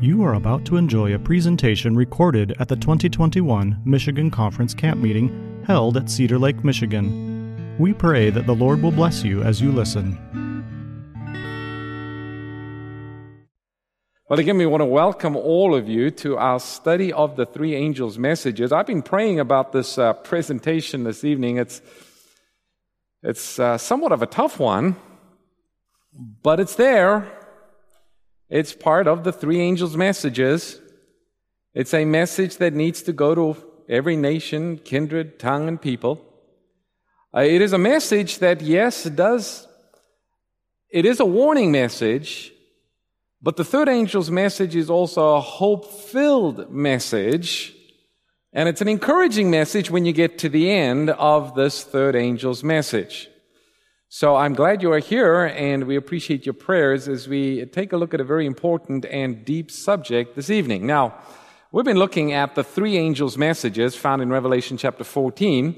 You are about to enjoy a presentation recorded at the 2021 Michigan Conference Camp Meeting held at Cedar Lake, Michigan. We pray that the Lord will bless you as you listen. Well, again, we want to welcome all of you to our study of the three angels' messages. I've been praying about this uh, presentation this evening. It's, it's uh, somewhat of a tough one, but it's there. It's part of the three angels' messages. It's a message that needs to go to every nation, kindred, tongue, and people. Uh, it is a message that, yes, it does. It is a warning message, but the third angel's message is also a hope filled message. And it's an encouraging message when you get to the end of this third angel's message. So I'm glad you are here and we appreciate your prayers as we take a look at a very important and deep subject this evening. Now, we've been looking at the three angels' messages found in Revelation chapter 14.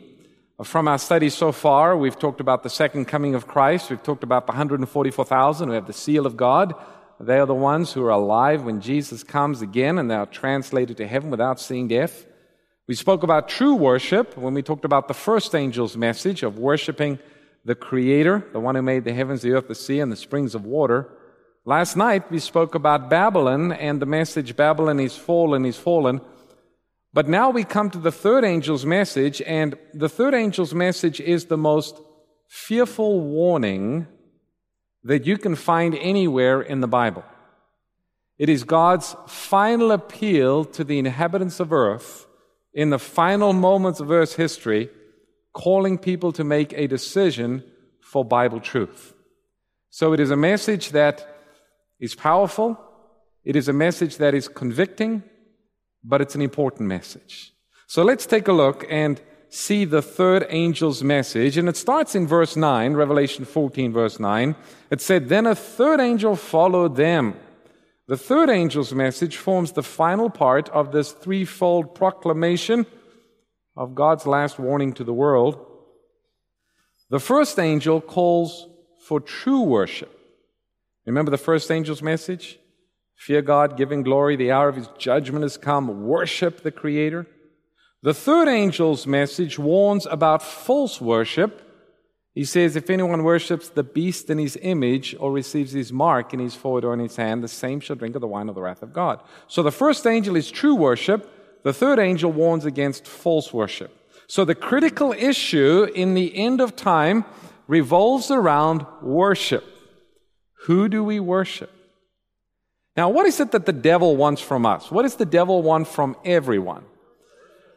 From our studies so far, we've talked about the second coming of Christ. We've talked about the 144,000 who have the seal of God. They are the ones who are alive when Jesus comes again and they are translated to heaven without seeing death. We spoke about true worship when we talked about the first angel's message of worshiping the Creator, the one who made the heavens, the earth, the sea, and the springs of water. Last night we spoke about Babylon and the message Babylon is fallen, is fallen. But now we come to the third angel's message, and the third angel's message is the most fearful warning that you can find anywhere in the Bible. It is God's final appeal to the inhabitants of earth in the final moments of earth's history, calling people to make a decision for Bible truth. So it is a message that is powerful. It is a message that is convicting, but it's an important message. So let's take a look and see the third angel's message. And it starts in verse 9, Revelation 14, verse 9. It said, Then a third angel followed them. The third angel's message forms the final part of this threefold proclamation of God's last warning to the world. The first angel calls for true worship. Remember the first angel's message? Fear God, giving glory, the hour of his judgment has come. Worship the Creator. The third angel's message warns about false worship. He says, If anyone worships the beast in his image or receives his mark in his forehead or in his hand, the same shall drink of the wine of the wrath of God. So the first angel is true worship. The third angel warns against false worship. So the critical issue in the end of time revolves around worship. Who do we worship? Now, what is it that the devil wants from us? What does the devil want from everyone?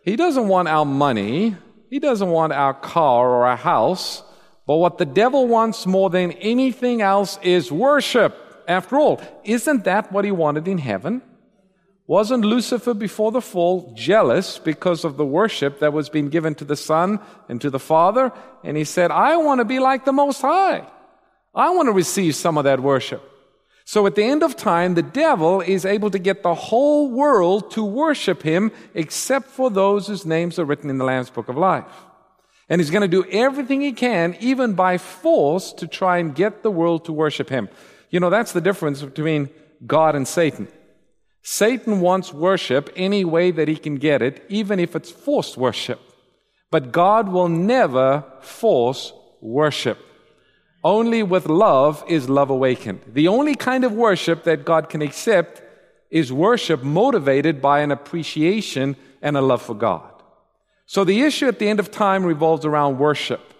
He doesn't want our money. He doesn't want our car or our house. But what the devil wants more than anything else is worship. After all, isn't that what he wanted in heaven? Wasn't Lucifer before the fall jealous because of the worship that was being given to the Son and to the Father? And he said, I want to be like the Most High. I want to receive some of that worship. So at the end of time, the devil is able to get the whole world to worship him except for those whose names are written in the Lamb's Book of Life. And he's going to do everything he can, even by force, to try and get the world to worship him. You know, that's the difference between God and Satan. Satan wants worship any way that he can get it, even if it's forced worship. But God will never force worship. Only with love is love awakened. The only kind of worship that God can accept is worship motivated by an appreciation and a love for God. So the issue at the end of time revolves around worship.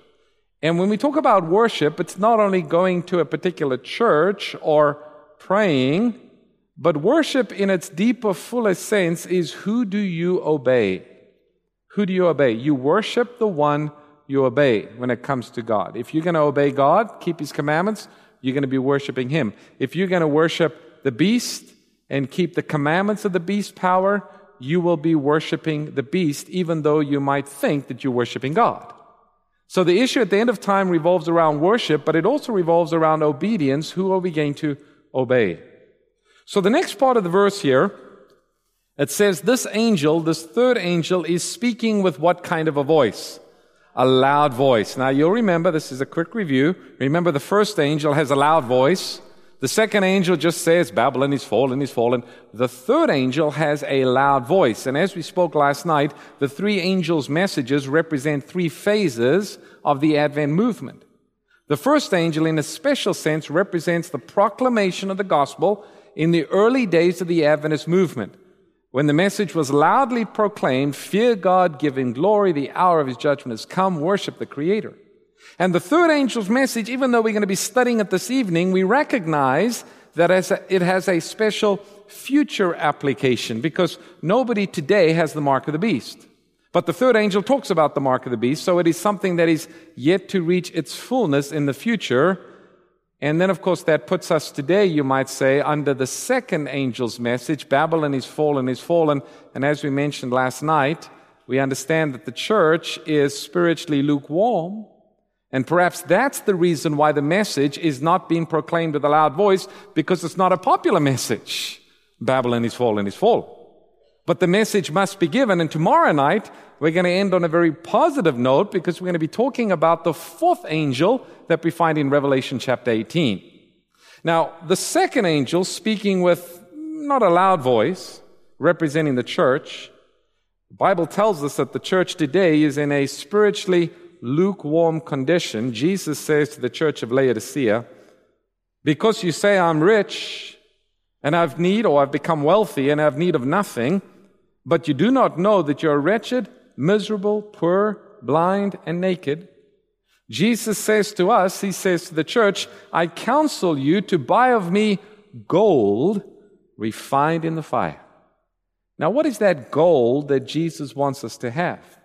And when we talk about worship, it's not only going to a particular church or praying, but worship in its deeper, fullest sense is who do you obey? Who do you obey? You worship the one you obey when it comes to God. If you're going to obey God, keep His commandments, you're going to be worshiping Him. If you're going to worship the beast and keep the commandments of the beast power, you will be worshiping the beast, even though you might think that you're worshiping God. So the issue at the end of time revolves around worship, but it also revolves around obedience. Who are we going to obey? So the next part of the verse here, it says, this angel, this third angel, is speaking with what kind of a voice? a loud voice. Now you'll remember, this is a quick review. Remember the first angel has a loud voice. The second angel just says, Babylon is fallen, is fallen. The third angel has a loud voice. And as we spoke last night, the three angels' messages represent three phases of the Advent movement. The first angel, in a special sense, represents the proclamation of the gospel in the early days of the Adventist movement. When the message was loudly proclaimed, fear God, give him glory, the hour of his judgment has come, worship the Creator. And the third angel's message, even though we're going to be studying it this evening, we recognize that it has a special future application because nobody today has the mark of the beast. But the third angel talks about the mark of the beast, so it is something that is yet to reach its fullness in the future. And then, of course, that puts us today, you might say, under the second angel's message Babylon is fallen, is fallen. And as we mentioned last night, we understand that the church is spiritually lukewarm. And perhaps that's the reason why the message is not being proclaimed with a loud voice because it's not a popular message. Babylon is fallen, is fallen. But the message must be given. And tomorrow night, we're going to end on a very positive note because we're going to be talking about the fourth angel that we find in Revelation chapter 18. Now, the second angel speaking with not a loud voice, representing the church, the Bible tells us that the church today is in a spiritually lukewarm condition, Jesus says to the church of Laodicea, Because you say I'm rich and I've need, or I've become wealthy and I have need of nothing, but you do not know that you're wretched, miserable, poor, blind, and naked. Jesus says to us, He says to the church, I counsel you to buy of me gold refined in the fire. Now, what is that gold that Jesus wants us to have?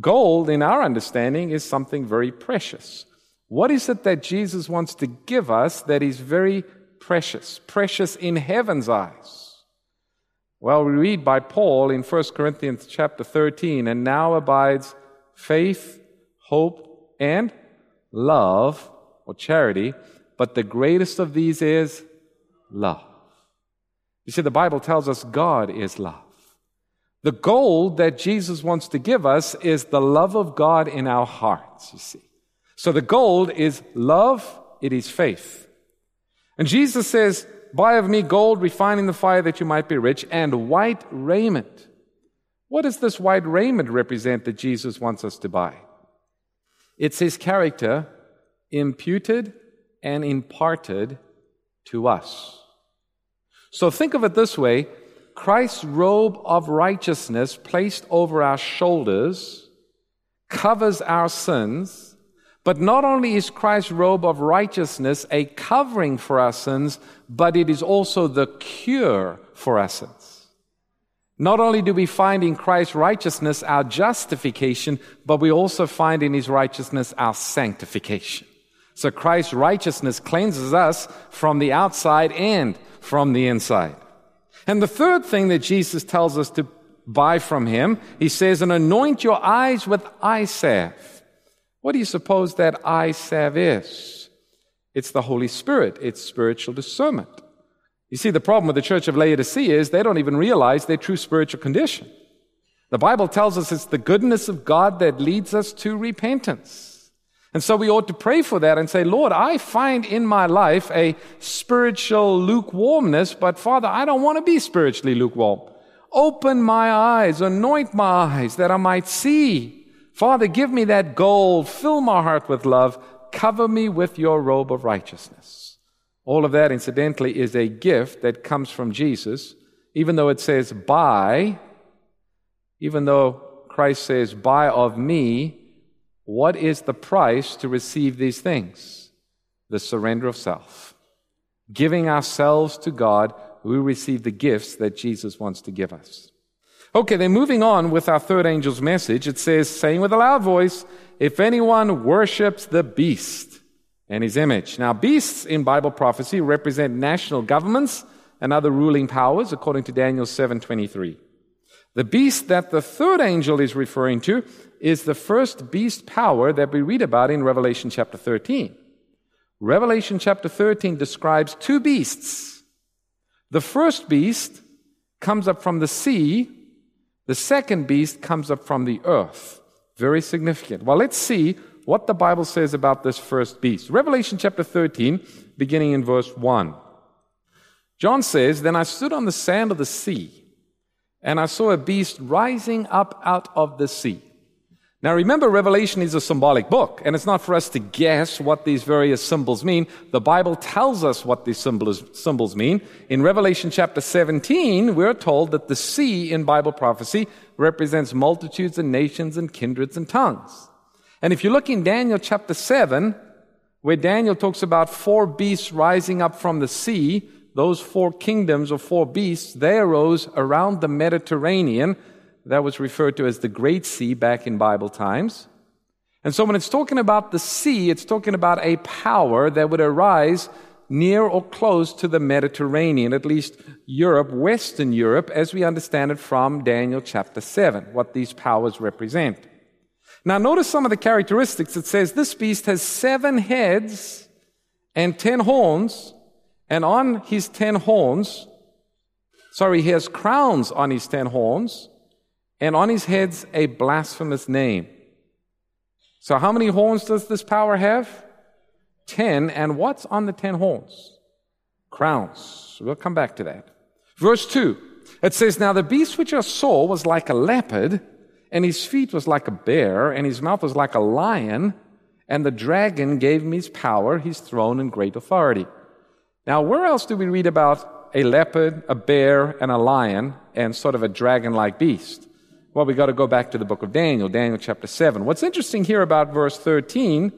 Gold, in our understanding, is something very precious. What is it that Jesus wants to give us that is very precious, precious in heaven's eyes? Well, we read by Paul in 1 Corinthians chapter 13, and now abides faith, hope, and love, or charity, but the greatest of these is love. You see, the Bible tells us God is love. The gold that Jesus wants to give us is the love of God in our hearts, you see. So the gold is love, it is faith. And Jesus says, Buy of me gold refining the fire that you might be rich, and white raiment. What does this white raiment represent that Jesus wants us to buy? It's his character imputed and imparted to us. So think of it this way Christ's robe of righteousness placed over our shoulders covers our sins. But not only is Christ's robe of righteousness a covering for our sins, but it is also the cure for our sins. Not only do we find in Christ's righteousness our justification, but we also find in his righteousness our sanctification. So Christ's righteousness cleanses us from the outside and from the inside. And the third thing that Jesus tells us to buy from him, he says, and anoint your eyes with eye salve. What do you suppose that eye salve is? It's the Holy Spirit. It's spiritual discernment. You see, the problem with the church of Laodicea is they don't even realize their true spiritual condition. The Bible tells us it's the goodness of God that leads us to repentance. And so we ought to pray for that and say, Lord, I find in my life a spiritual lukewarmness, but Father, I don't want to be spiritually lukewarm. Open my eyes, anoint my eyes that I might see. Father, give me that gold, fill my heart with love, cover me with your robe of righteousness. All of that, incidentally, is a gift that comes from Jesus, even though it says buy, even though Christ says, buy of me, what is the price to receive these things? The surrender of self. Giving ourselves to God, we receive the gifts that Jesus wants to give us. Okay, then moving on with our third angel's message, it says, saying with a loud voice, if anyone worships the beast and his image. Now, beasts in Bible prophecy represent national governments and other ruling powers, according to Daniel 7:23. The beast that the third angel is referring to is the first beast power that we read about in Revelation chapter 13. Revelation chapter 13 describes two beasts. The first beast comes up from the sea, the second beast comes up from the earth. Very significant. Well, let's see what the Bible says about this first beast. Revelation chapter 13, beginning in verse 1. John says, Then I stood on the sand of the sea, and I saw a beast rising up out of the sea. Now remember, Revelation is a symbolic book, and it's not for us to guess what these various symbols mean. The Bible tells us what these symbols mean. In Revelation chapter 17, we're told that the sea in Bible prophecy represents multitudes and nations and kindreds and tongues. And if you look in Daniel chapter 7, where Daniel talks about four beasts rising up from the sea, those four kingdoms or four beasts, they arose around the Mediterranean. That was referred to as the Great Sea back in Bible times. And so when it's talking about the sea, it's talking about a power that would arise near or close to the Mediterranean, at least Europe, Western Europe, as we understand it from Daniel chapter 7, what these powers represent. Now, notice some of the characteristics. It says this beast has seven heads and ten horns, and on his ten horns, sorry, he has crowns on his ten horns, and on his heads a blasphemous name. So, how many horns does this power have? Ten. And what's on the ten horns? Crowns. We'll come back to that. Verse 2. It says, Now the beast which I saw was like a leopard and his feet was like a bear, and his mouth was like a lion, and the dragon gave him his power, his throne, and great authority. Now, where else do we read about a leopard, a bear, and a lion, and sort of a dragon like beast? Well, we got to go back to the book of Daniel, Daniel chapter 7. What's interesting here about verse 13,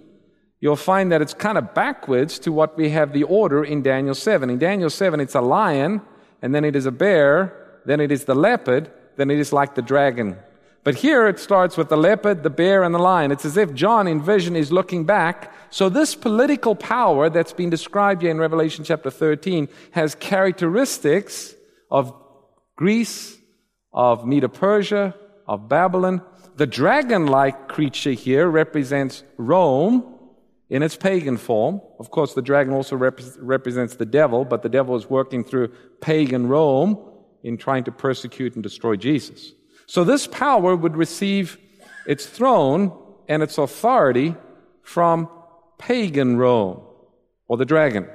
you'll find that it's kind of backwards to what we have the order in Daniel 7. In Daniel 7, it's a lion, and then it is a bear, then it is the leopard, then it is like the dragon but here it starts with the leopard, the bear, and the lion. It's as if John in vision is looking back. So this political power that's been described here in Revelation chapter 13 has characteristics of Greece, of Medo Persia, of Babylon. The dragon like creature here represents Rome in its pagan form. Of course, the dragon also rep- represents the devil, but the devil is working through pagan Rome in trying to persecute and destroy Jesus. So this power would receive its throne and its authority from pagan Rome or the dragon.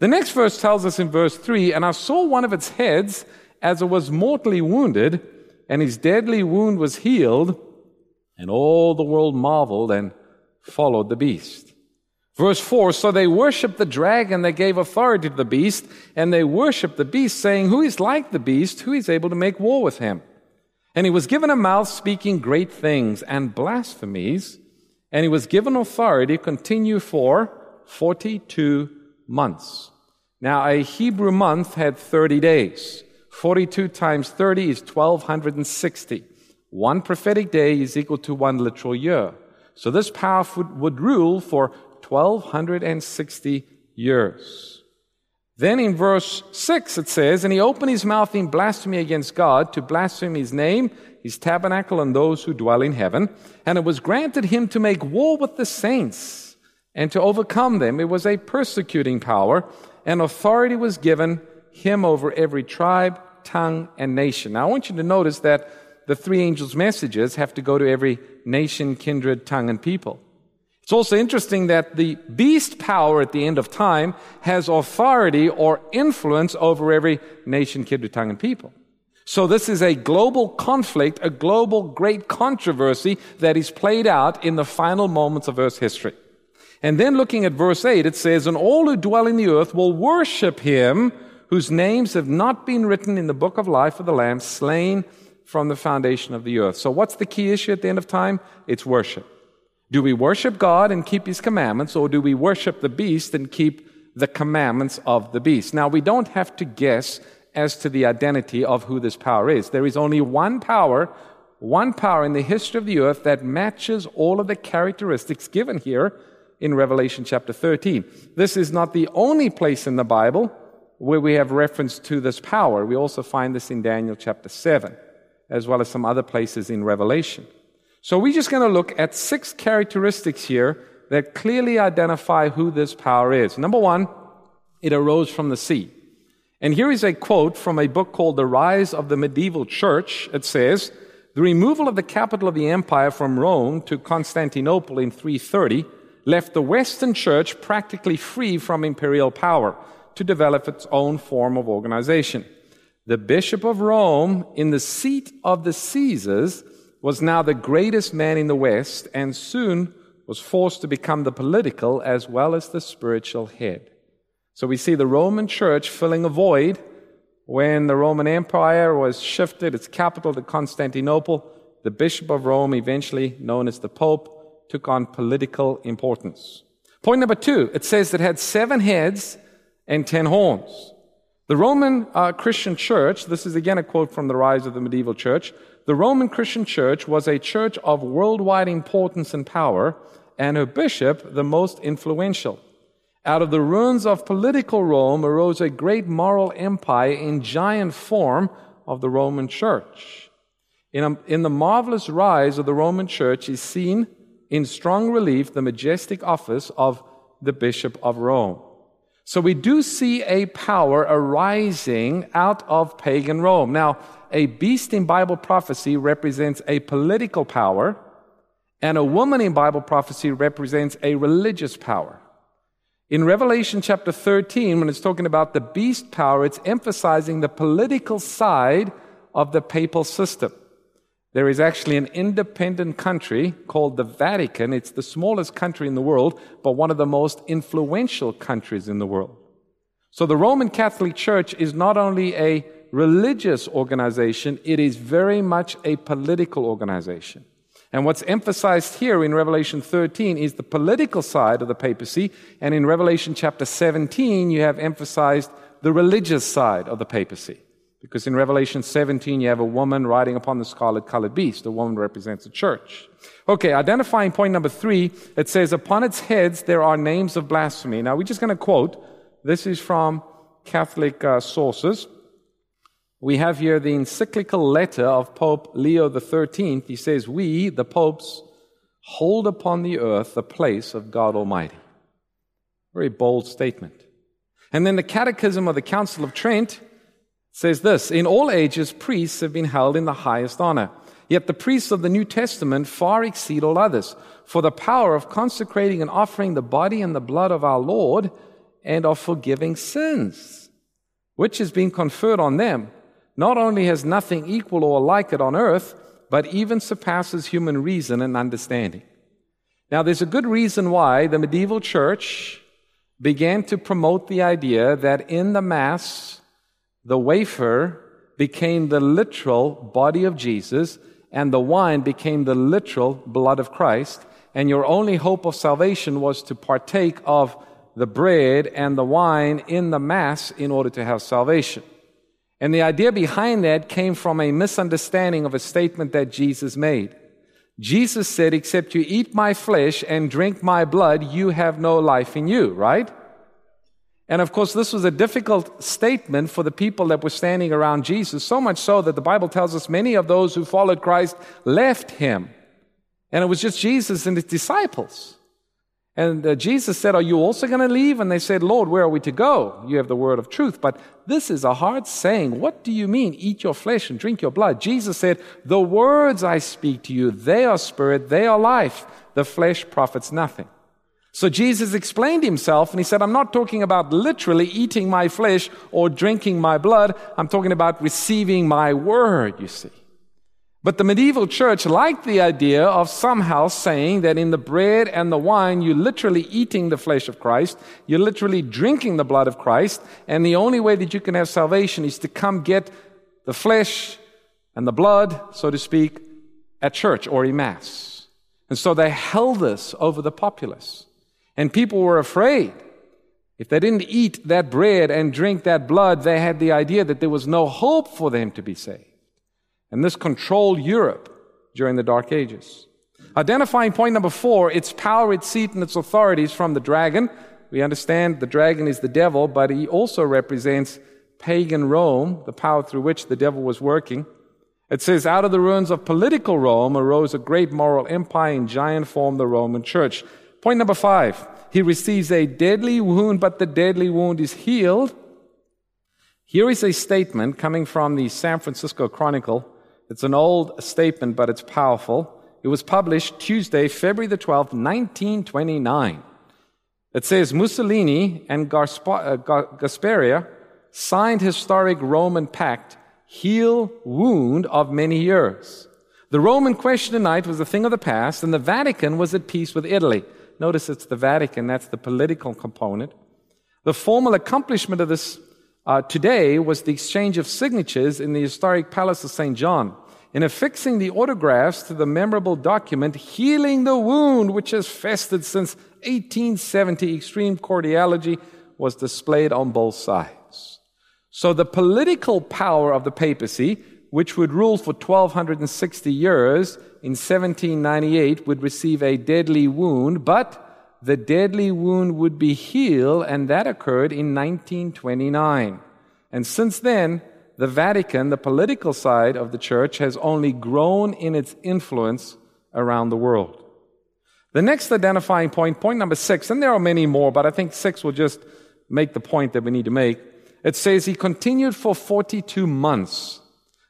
The next verse tells us in verse 3 And I saw one of its heads as it was mortally wounded, and his deadly wound was healed, and all the world marveled and followed the beast. Verse 4 So they worshiped the dragon they gave authority to the beast, and they worshiped the beast, saying, Who is like the beast? Who is able to make war with him? And he was given a mouth speaking great things and blasphemies, and he was given authority to continue for 42 months. Now, a Hebrew month had 30 days. 42 times 30 is 1260. One prophetic day is equal to one literal year. So this power would, would rule for 1260 years. Then in verse 6 it says, And he opened his mouth in blasphemy against God to blaspheme his name, his tabernacle, and those who dwell in heaven. And it was granted him to make war with the saints and to overcome them. It was a persecuting power, and authority was given him over every tribe, tongue, and nation. Now I want you to notice that the three angels' messages have to go to every nation, kindred, tongue, and people. It's also interesting that the beast power at the end of time has authority or influence over every nation, kindred, tongue, and people. So this is a global conflict, a global great controversy that is played out in the final moments of Earth's history. And then looking at verse 8, it says, And all who dwell in the earth will worship him whose names have not been written in the book of life of the Lamb, slain from the foundation of the earth. So what's the key issue at the end of time? It's worship. Do we worship God and keep His commandments, or do we worship the beast and keep the commandments of the beast? Now, we don't have to guess as to the identity of who this power is. There is only one power, one power in the history of the earth that matches all of the characteristics given here in Revelation chapter 13. This is not the only place in the Bible where we have reference to this power. We also find this in Daniel chapter 7, as well as some other places in Revelation. So we're just going to look at six characteristics here that clearly identify who this power is. Number one, it arose from the sea. And here is a quote from a book called The Rise of the Medieval Church. It says, The removal of the capital of the empire from Rome to Constantinople in 330 left the Western Church practically free from imperial power. To develop its own form of organization. The Bishop of Rome, in the seat of the Caesars, was now the greatest man in the West and soon was forced to become the political as well as the spiritual head. So we see the Roman church filling a void when the Roman Empire was shifted its capital to Constantinople. The Bishop of Rome, eventually known as the Pope, took on political importance. Point number two, it says it had seven heads and ten horns. The Roman uh, Christian church, this is again a quote from the rise of the medieval church, the Roman Christian church was a church of worldwide importance and power, and her bishop the most influential. Out of the ruins of political Rome arose a great moral empire in giant form of the Roman church. In, a, in the marvelous rise of the Roman church is seen in strong relief the majestic office of the Bishop of Rome. So we do see a power arising out of pagan Rome. Now, a beast in Bible prophecy represents a political power, and a woman in Bible prophecy represents a religious power. In Revelation chapter 13, when it's talking about the beast power, it's emphasizing the political side of the papal system. There is actually an independent country called the Vatican. It's the smallest country in the world, but one of the most influential countries in the world. So the Roman Catholic Church is not only a religious organization, it is very much a political organization. And what's emphasized here in Revelation 13 is the political side of the papacy, and in Revelation chapter 17, you have emphasized the religious side of the papacy. Because in Revelation 17, you have a woman riding upon the scarlet colored beast. The woman represents the church. Okay, identifying point number three, it says, Upon its heads there are names of blasphemy. Now, we're just going to quote. This is from Catholic uh, sources. We have here the encyclical letter of Pope Leo XIII. He says, We, the popes, hold upon the earth the place of God Almighty. Very bold statement. And then the Catechism of the Council of Trent says this In all ages, priests have been held in the highest honor. Yet the priests of the New Testament far exceed all others, for the power of consecrating and offering the body and the blood of our Lord and of forgiving sins, which has been conferred on them, not only has nothing equal or like it on earth, but even surpasses human reason and understanding. Now, there's a good reason why the medieval church began to promote the idea that in the Mass, the wafer became the literal body of Jesus, and the wine became the literal blood of Christ. And your only hope of salvation was to partake of the bread and the wine in the Mass in order to have salvation. And the idea behind that came from a misunderstanding of a statement that Jesus made. Jesus said, Except you eat my flesh and drink my blood, you have no life in you, right? And of course, this was a difficult statement for the people that were standing around Jesus, so much so that the Bible tells us many of those who followed Christ left him. And it was just Jesus and his disciples. And uh, Jesus said, Are you also going to leave? And they said, Lord, where are we to go? You have the word of truth. But this is a hard saying. What do you mean, eat your flesh and drink your blood? Jesus said, The words I speak to you, they are spirit, they are life. The flesh profits nothing. So Jesus explained himself and he said, I'm not talking about literally eating my flesh or drinking my blood. I'm talking about receiving my word, you see. But the medieval church liked the idea of somehow saying that in the bread and the wine, you're literally eating the flesh of Christ, you're literally drinking the blood of Christ, and the only way that you can have salvation is to come get the flesh and the blood, so to speak, at church or in Mass. And so they held this over the populace. And people were afraid. If they didn't eat that bread and drink that blood, they had the idea that there was no hope for them to be saved. And this controlled Europe during the Dark Ages. Identifying point number four, its power, its seat, and its authorities from the dragon. We understand the dragon is the devil, but he also represents pagan Rome, the power through which the devil was working. It says, out of the ruins of political Rome arose a great moral empire in giant form, the Roman Church. Point number five, he receives a deadly wound, but the deadly wound is healed. Here is a statement coming from the San Francisco Chronicle. It's an old statement, but it's powerful. It was published Tuesday, February the 12th, 1929. It says Mussolini and uh, Gasparri signed historic Roman pact, heal wound of many years. The Roman question tonight was a thing of the past, and the Vatican was at peace with Italy. Notice it's the Vatican, that's the political component. The formal accomplishment of this uh, today was the exchange of signatures in the historic Palace of St. John in affixing the autographs to the memorable document healing the wound which has festered since 1870. Extreme cordiality was displayed on both sides. So the political power of the papacy which would rule for 1260 years, in 1798 would receive a deadly wound, but the deadly wound would be healed, and that occurred in 1929. And since then, the Vatican, the political side of the church, has only grown in its influence around the world. The next identifying point, point number six, and there are many more, but I think six will just make the point that we need to make. It says he continued for 42 months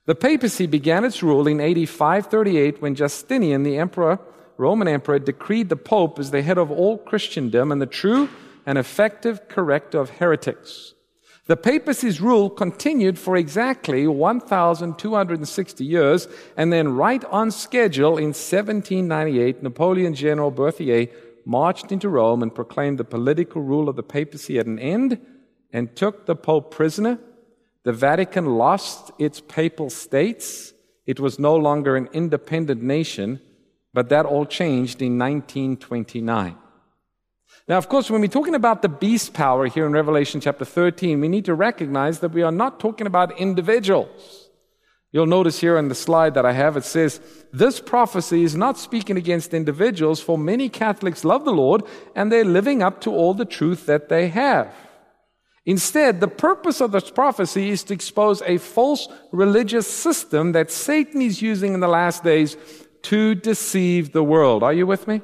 the papacy began its rule in AD 538 when Justinian, the emperor, Roman emperor, decreed the pope as the head of all Christendom and the true and effective corrector of heretics. The papacy's rule continued for exactly 1,260 years, and then, right on schedule, in 1798, Napoleon's general Berthier marched into Rome and proclaimed the political rule of the papacy at an end and took the pope prisoner the Vatican lost its papal states. It was no longer an independent nation, but that all changed in 1929. Now, of course, when we're talking about the beast power here in Revelation chapter 13, we need to recognize that we are not talking about individuals. You'll notice here on the slide that I have, it says, This prophecy is not speaking against individuals, for many Catholics love the Lord and they're living up to all the truth that they have. Instead, the purpose of this prophecy is to expose a false religious system that Satan is using in the last days to deceive the world. Are you with me?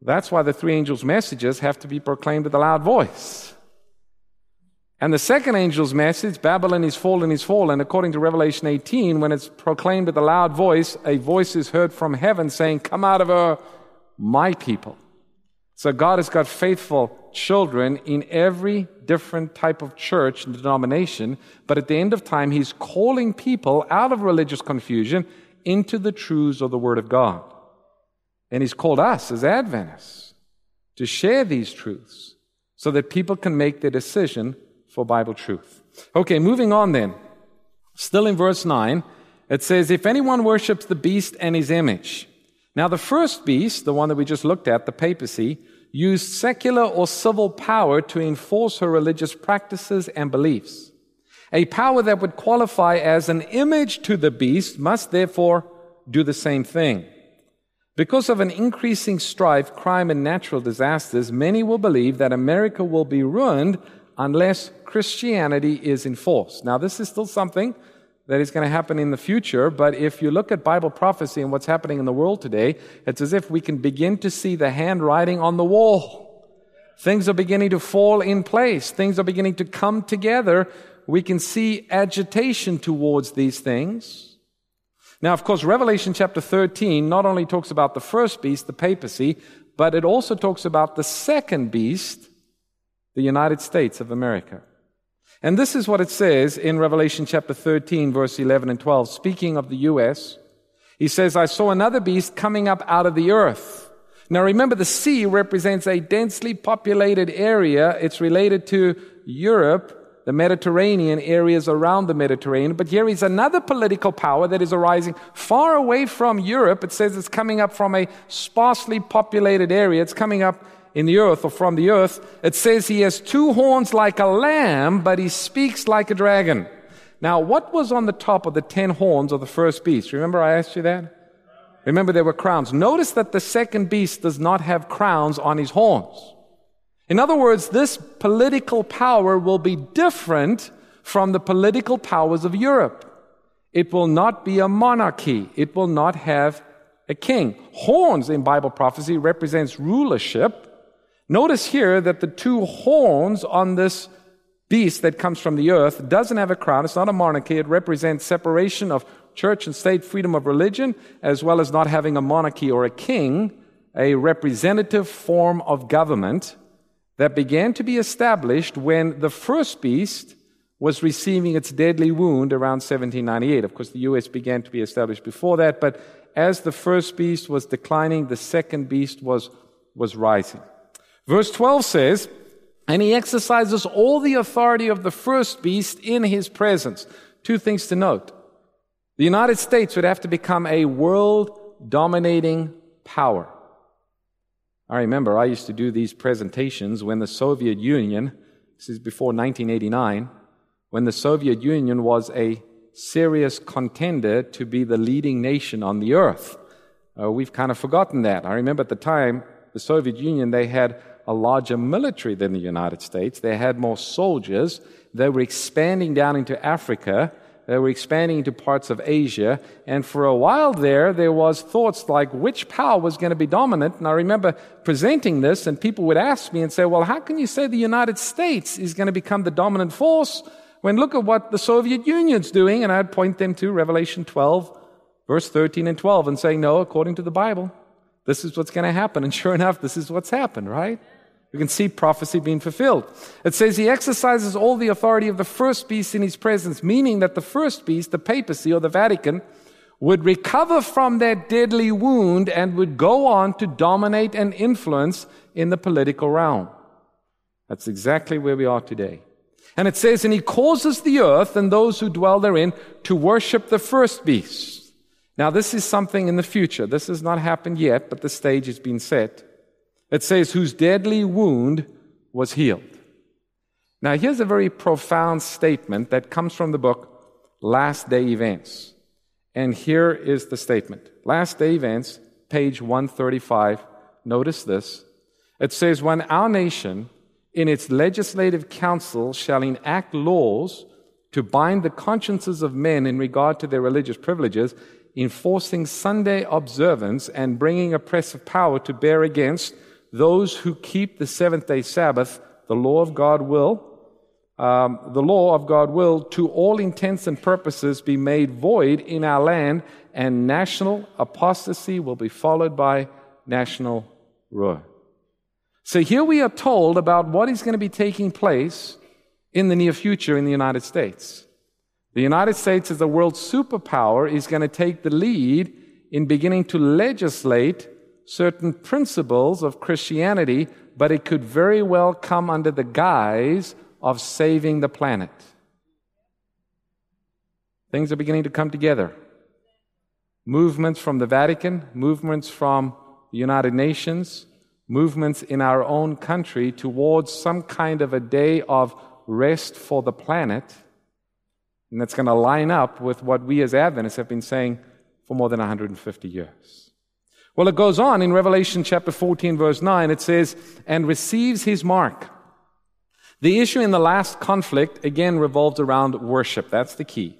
That's why the three angels' messages have to be proclaimed with a loud voice. And the second angel's message, Babylon is fallen, is fallen, according to Revelation 18, when it's proclaimed with a loud voice, a voice is heard from heaven saying, Come out of her, my people. So God has got faithful children in every different type of church and denomination, but at the end of time, He's calling people out of religious confusion into the truths of the Word of God. And He's called us as Adventists to share these truths so that people can make their decision for Bible truth. Okay, moving on then. Still in verse 9, it says, If anyone worships the beast and his image, now, the first beast, the one that we just looked at, the papacy, used secular or civil power to enforce her religious practices and beliefs. A power that would qualify as an image to the beast must therefore do the same thing. Because of an increasing strife, crime, and natural disasters, many will believe that America will be ruined unless Christianity is enforced. Now, this is still something that is going to happen in the future. But if you look at Bible prophecy and what's happening in the world today, it's as if we can begin to see the handwriting on the wall. Things are beginning to fall in place. Things are beginning to come together. We can see agitation towards these things. Now, of course, Revelation chapter 13 not only talks about the first beast, the papacy, but it also talks about the second beast, the United States of America. And this is what it says in Revelation chapter 13, verse 11 and 12, speaking of the U.S. He says, I saw another beast coming up out of the earth. Now remember, the sea represents a densely populated area. It's related to Europe, the Mediterranean areas around the Mediterranean. But here is another political power that is arising far away from Europe. It says it's coming up from a sparsely populated area. It's coming up in the earth or from the earth, it says he has two horns like a lamb, but he speaks like a dragon. Now, what was on the top of the ten horns of the first beast? Remember I asked you that? Remember there were crowns. Notice that the second beast does not have crowns on his horns. In other words, this political power will be different from the political powers of Europe. It will not be a monarchy. It will not have a king. Horns in Bible prophecy represents rulership. Notice here that the two horns on this beast that comes from the earth doesn't have a crown. It's not a monarchy. It represents separation of church and state, freedom of religion, as well as not having a monarchy or a king. a representative form of government that began to be established when the first beast was receiving its deadly wound around 1798. Of course, the U.S. began to be established before that, but as the first beast was declining, the second beast was, was rising. Verse 12 says, and he exercises all the authority of the first beast in his presence. Two things to note. The United States would have to become a world dominating power. I remember I used to do these presentations when the Soviet Union, this is before 1989, when the Soviet Union was a serious contender to be the leading nation on the earth. Uh, we've kind of forgotten that. I remember at the time, the Soviet Union, they had a larger military than the United States. They had more soldiers. They were expanding down into Africa. They were expanding into parts of Asia. And for a while there, there was thoughts like which power was going to be dominant. And I remember presenting this and people would ask me and say, well, how can you say the United States is going to become the dominant force when look at what the Soviet Union's doing? And I'd point them to Revelation 12, verse 13 and 12 and say, no, according to the Bible, this is what's going to happen. And sure enough, this is what's happened, right? We can see prophecy being fulfilled. It says he exercises all the authority of the first beast in his presence, meaning that the first beast, the papacy or the Vatican, would recover from that deadly wound and would go on to dominate and influence in the political realm. That's exactly where we are today. And it says, and he causes the earth and those who dwell therein to worship the first beast. Now, this is something in the future. This has not happened yet, but the stage has been set. It says, whose deadly wound was healed. Now, here's a very profound statement that comes from the book Last Day Events. And here is the statement Last Day Events, page 135. Notice this. It says, When our nation in its legislative council shall enact laws to bind the consciences of men in regard to their religious privileges, enforcing Sunday observance and bringing oppressive power to bear against those who keep the seventh day Sabbath, the law of God will, um, the law of God will, to all intents and purposes, be made void in our land, and national apostasy will be followed by national ruin. So here we are told about what is going to be taking place in the near future in the United States. The United States, as a world superpower, is going to take the lead in beginning to legislate certain principles of Christianity, but it could very well come under the guise of saving the planet. Things are beginning to come together. Movements from the Vatican, movements from the United Nations, movements in our own country towards some kind of a day of rest for the planet. And that's going to line up with what we as Adventists have been saying for more than 150 years. Well, it goes on in Revelation chapter 14, verse 9. It says, and receives his mark. The issue in the last conflict, again, revolves around worship. That's the key.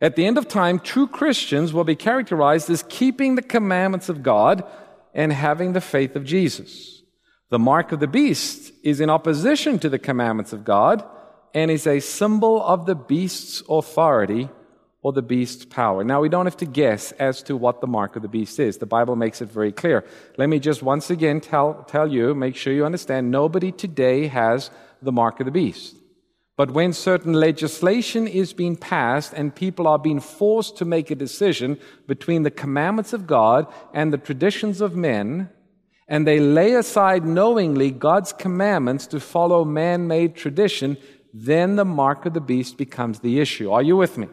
At the end of time, true Christians will be characterized as keeping the commandments of God and having the faith of Jesus. The mark of the beast is in opposition to the commandments of God and is a symbol of the beast's authority or the beast's power. Now, we don't have to guess as to what the mark of the beast is. The Bible makes it very clear. Let me just once again tell, tell you, make sure you understand, nobody today has the mark of the beast. But when certain legislation is being passed and people are being forced to make a decision between the commandments of God and the traditions of men, and they lay aside knowingly God's commandments to follow man made tradition, then the mark of the beast becomes the issue. Are you with me?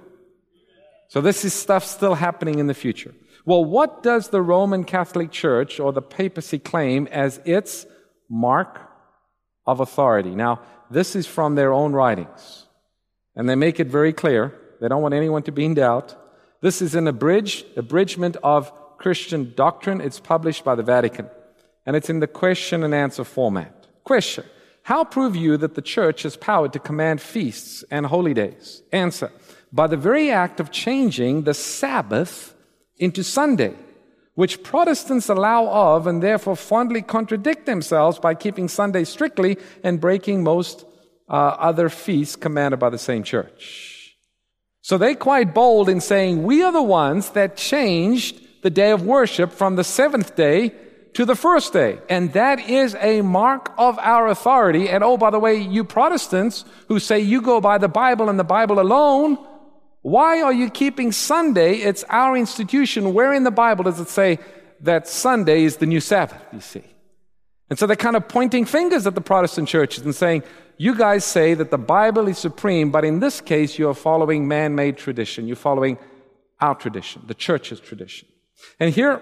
So this is stuff still happening in the future. Well, what does the Roman Catholic Church or the papacy claim as its mark of authority? Now, this is from their own writings. And they make it very clear. They don't want anyone to be in doubt. This is an abridged, abridgment of Christian doctrine. It's published by the Vatican. And it's in the question and answer format. Question. How prove you that the church has power to command feasts and holy days? Answer by the very act of changing the Sabbath into Sunday, which Protestants allow of and therefore fondly contradict themselves by keeping Sunday strictly and breaking most uh, other feasts commanded by the same church. So they're quite bold in saying, we are the ones that changed the day of worship from the seventh day to the first day. And that is a mark of our authority. And oh, by the way, you Protestants who say you go by the Bible and the Bible alone, why are you keeping Sunday? It's our institution. Where in the Bible does it say that Sunday is the new Sabbath, you see? And so they're kind of pointing fingers at the Protestant churches and saying, you guys say that the Bible is supreme, but in this case, you're following man made tradition. You're following our tradition, the church's tradition. And here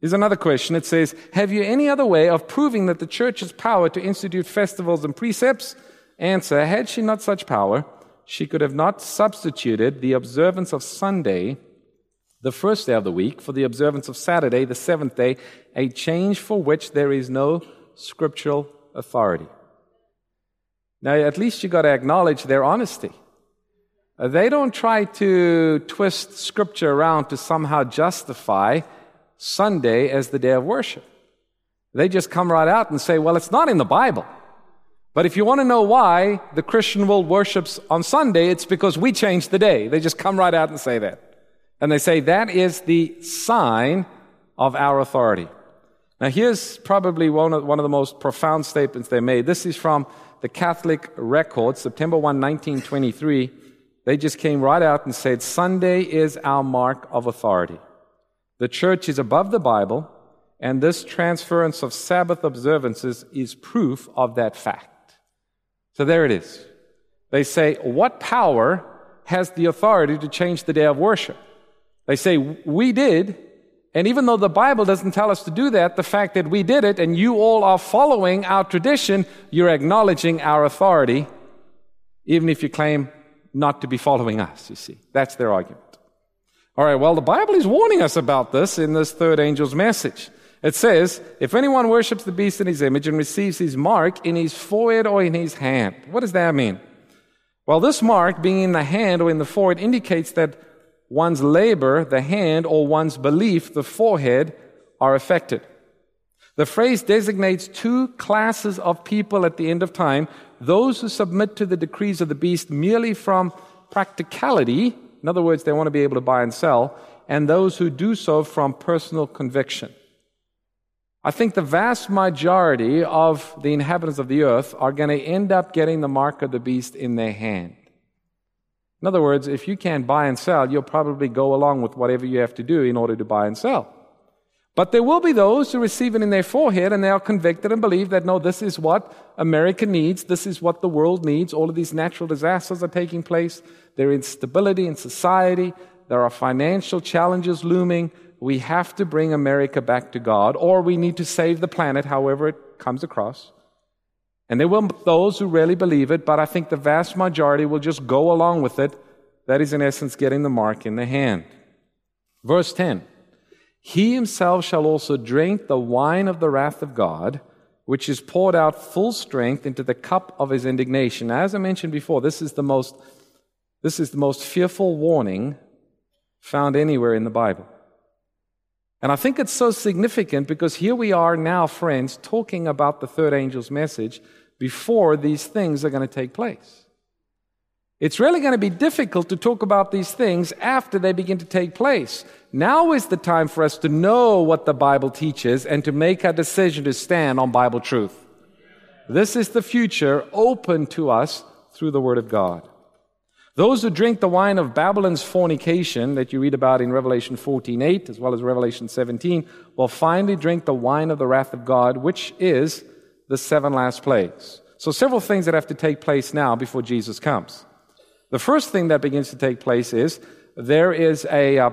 is another question. It says, Have you any other way of proving that the church's power to institute festivals and precepts? Answer, had she not such power, she could have not substituted the observance of Sunday, the first day of the week, for the observance of Saturday, the seventh day, a change for which there is no scriptural authority. Now, at least you got to acknowledge their honesty. Uh, they don't try to twist scripture around to somehow justify Sunday as the day of worship. They just come right out and say, well, it's not in the Bible. But if you want to know why the Christian world worships on Sunday, it's because we changed the day. They just come right out and say that. And they say that is the sign of our authority. Now, here's probably one of, one of the most profound statements they made. This is from the Catholic Record, September 1, 1923. They just came right out and said, Sunday is our mark of authority. The church is above the Bible, and this transference of Sabbath observances is proof of that fact. So there it is. They say, What power has the authority to change the day of worship? They say, We did. And even though the Bible doesn't tell us to do that, the fact that we did it and you all are following our tradition, you're acknowledging our authority, even if you claim not to be following us, you see. That's their argument. All right, well, the Bible is warning us about this in this third angel's message. It says, If anyone worships the beast in his image and receives his mark in his forehead or in his hand. What does that mean? Well, this mark being in the hand or in the forehead indicates that one's labor, the hand, or one's belief, the forehead, are affected. The phrase designates two classes of people at the end of time those who submit to the decrees of the beast merely from practicality in other words, they want to be able to buy and sell, and those who do so from personal conviction. I think the vast majority of the inhabitants of the earth are going to end up getting the mark of the beast in their hand. In other words, if you can't buy and sell, you'll probably go along with whatever you have to do in order to buy and sell. But there will be those who receive it in their forehead and they are convicted and believe that no, this is what America needs, this is what the world needs. All of these natural disasters are taking place. There is instability in society. There are financial challenges looming. We have to bring America back to God, or we need to save the planet, however it comes across. And there will be those who really believe it, but I think the vast majority will just go along with it. That is, in essence, getting the mark in the hand. Verse 10 he himself shall also drink the wine of the wrath of God, which is poured out full strength into the cup of his indignation. As I mentioned before, this is the most, this is the most fearful warning found anywhere in the Bible. And I think it's so significant because here we are now, friends, talking about the third angel's message before these things are going to take place. It's really going to be difficult to talk about these things after they begin to take place. Now is the time for us to know what the Bible teaches and to make a decision to stand on Bible truth. This is the future open to us through the Word of God. Those who drink the wine of Babylon's fornication that you read about in Revelation 14:8 as well as Revelation 17 will finally drink the wine of the wrath of God, which is the seven last plagues. So several things that have to take place now before Jesus comes. The first thing that begins to take place is there is a uh,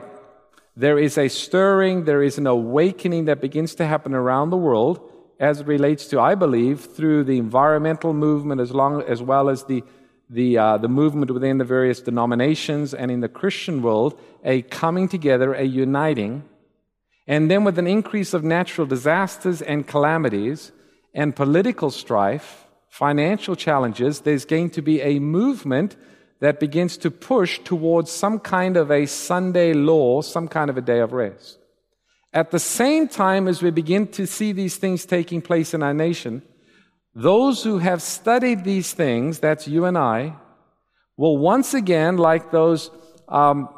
there is a stirring, there is an awakening that begins to happen around the world as it relates to, I believe, through the environmental movement as long as well as the the uh, the movement within the various denominations and in the Christian world, a coming together, a uniting, and then with an increase of natural disasters and calamities and political strife, financial challenges, there's going to be a movement that begins to push towards some kind of a Sunday law, some kind of a day of rest. At the same time as we begin to see these things taking place in our nation, those who have studied these things, that's you and I, will once again, like those um,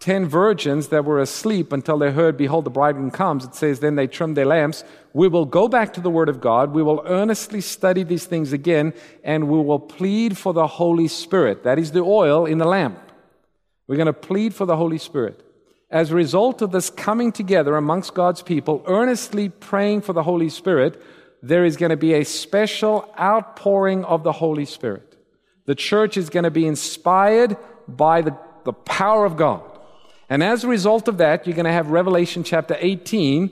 ten virgins that were asleep until they heard, Behold, the bridegroom comes. It says, Then they trimmed their lamps. We will go back to the Word of God. We will earnestly study these things again, and we will plead for the Holy Spirit. That is the oil in the lamp. We're going to plead for the Holy Spirit. As a result of this coming together amongst God's people, earnestly praying for the Holy Spirit, there is going to be a special outpouring of the Holy Spirit. The church is going to be inspired by the, the power of God. And as a result of that, you're going to have Revelation chapter 18,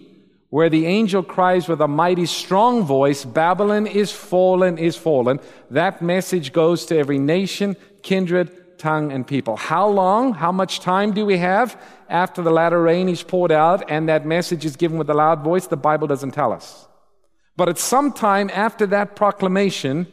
where the angel cries with a mighty strong voice, Babylon is fallen, is fallen. That message goes to every nation, kindred, tongue, and people. How long, how much time do we have after the latter rain is poured out and that message is given with a loud voice? The Bible doesn't tell us. But at some time after that proclamation,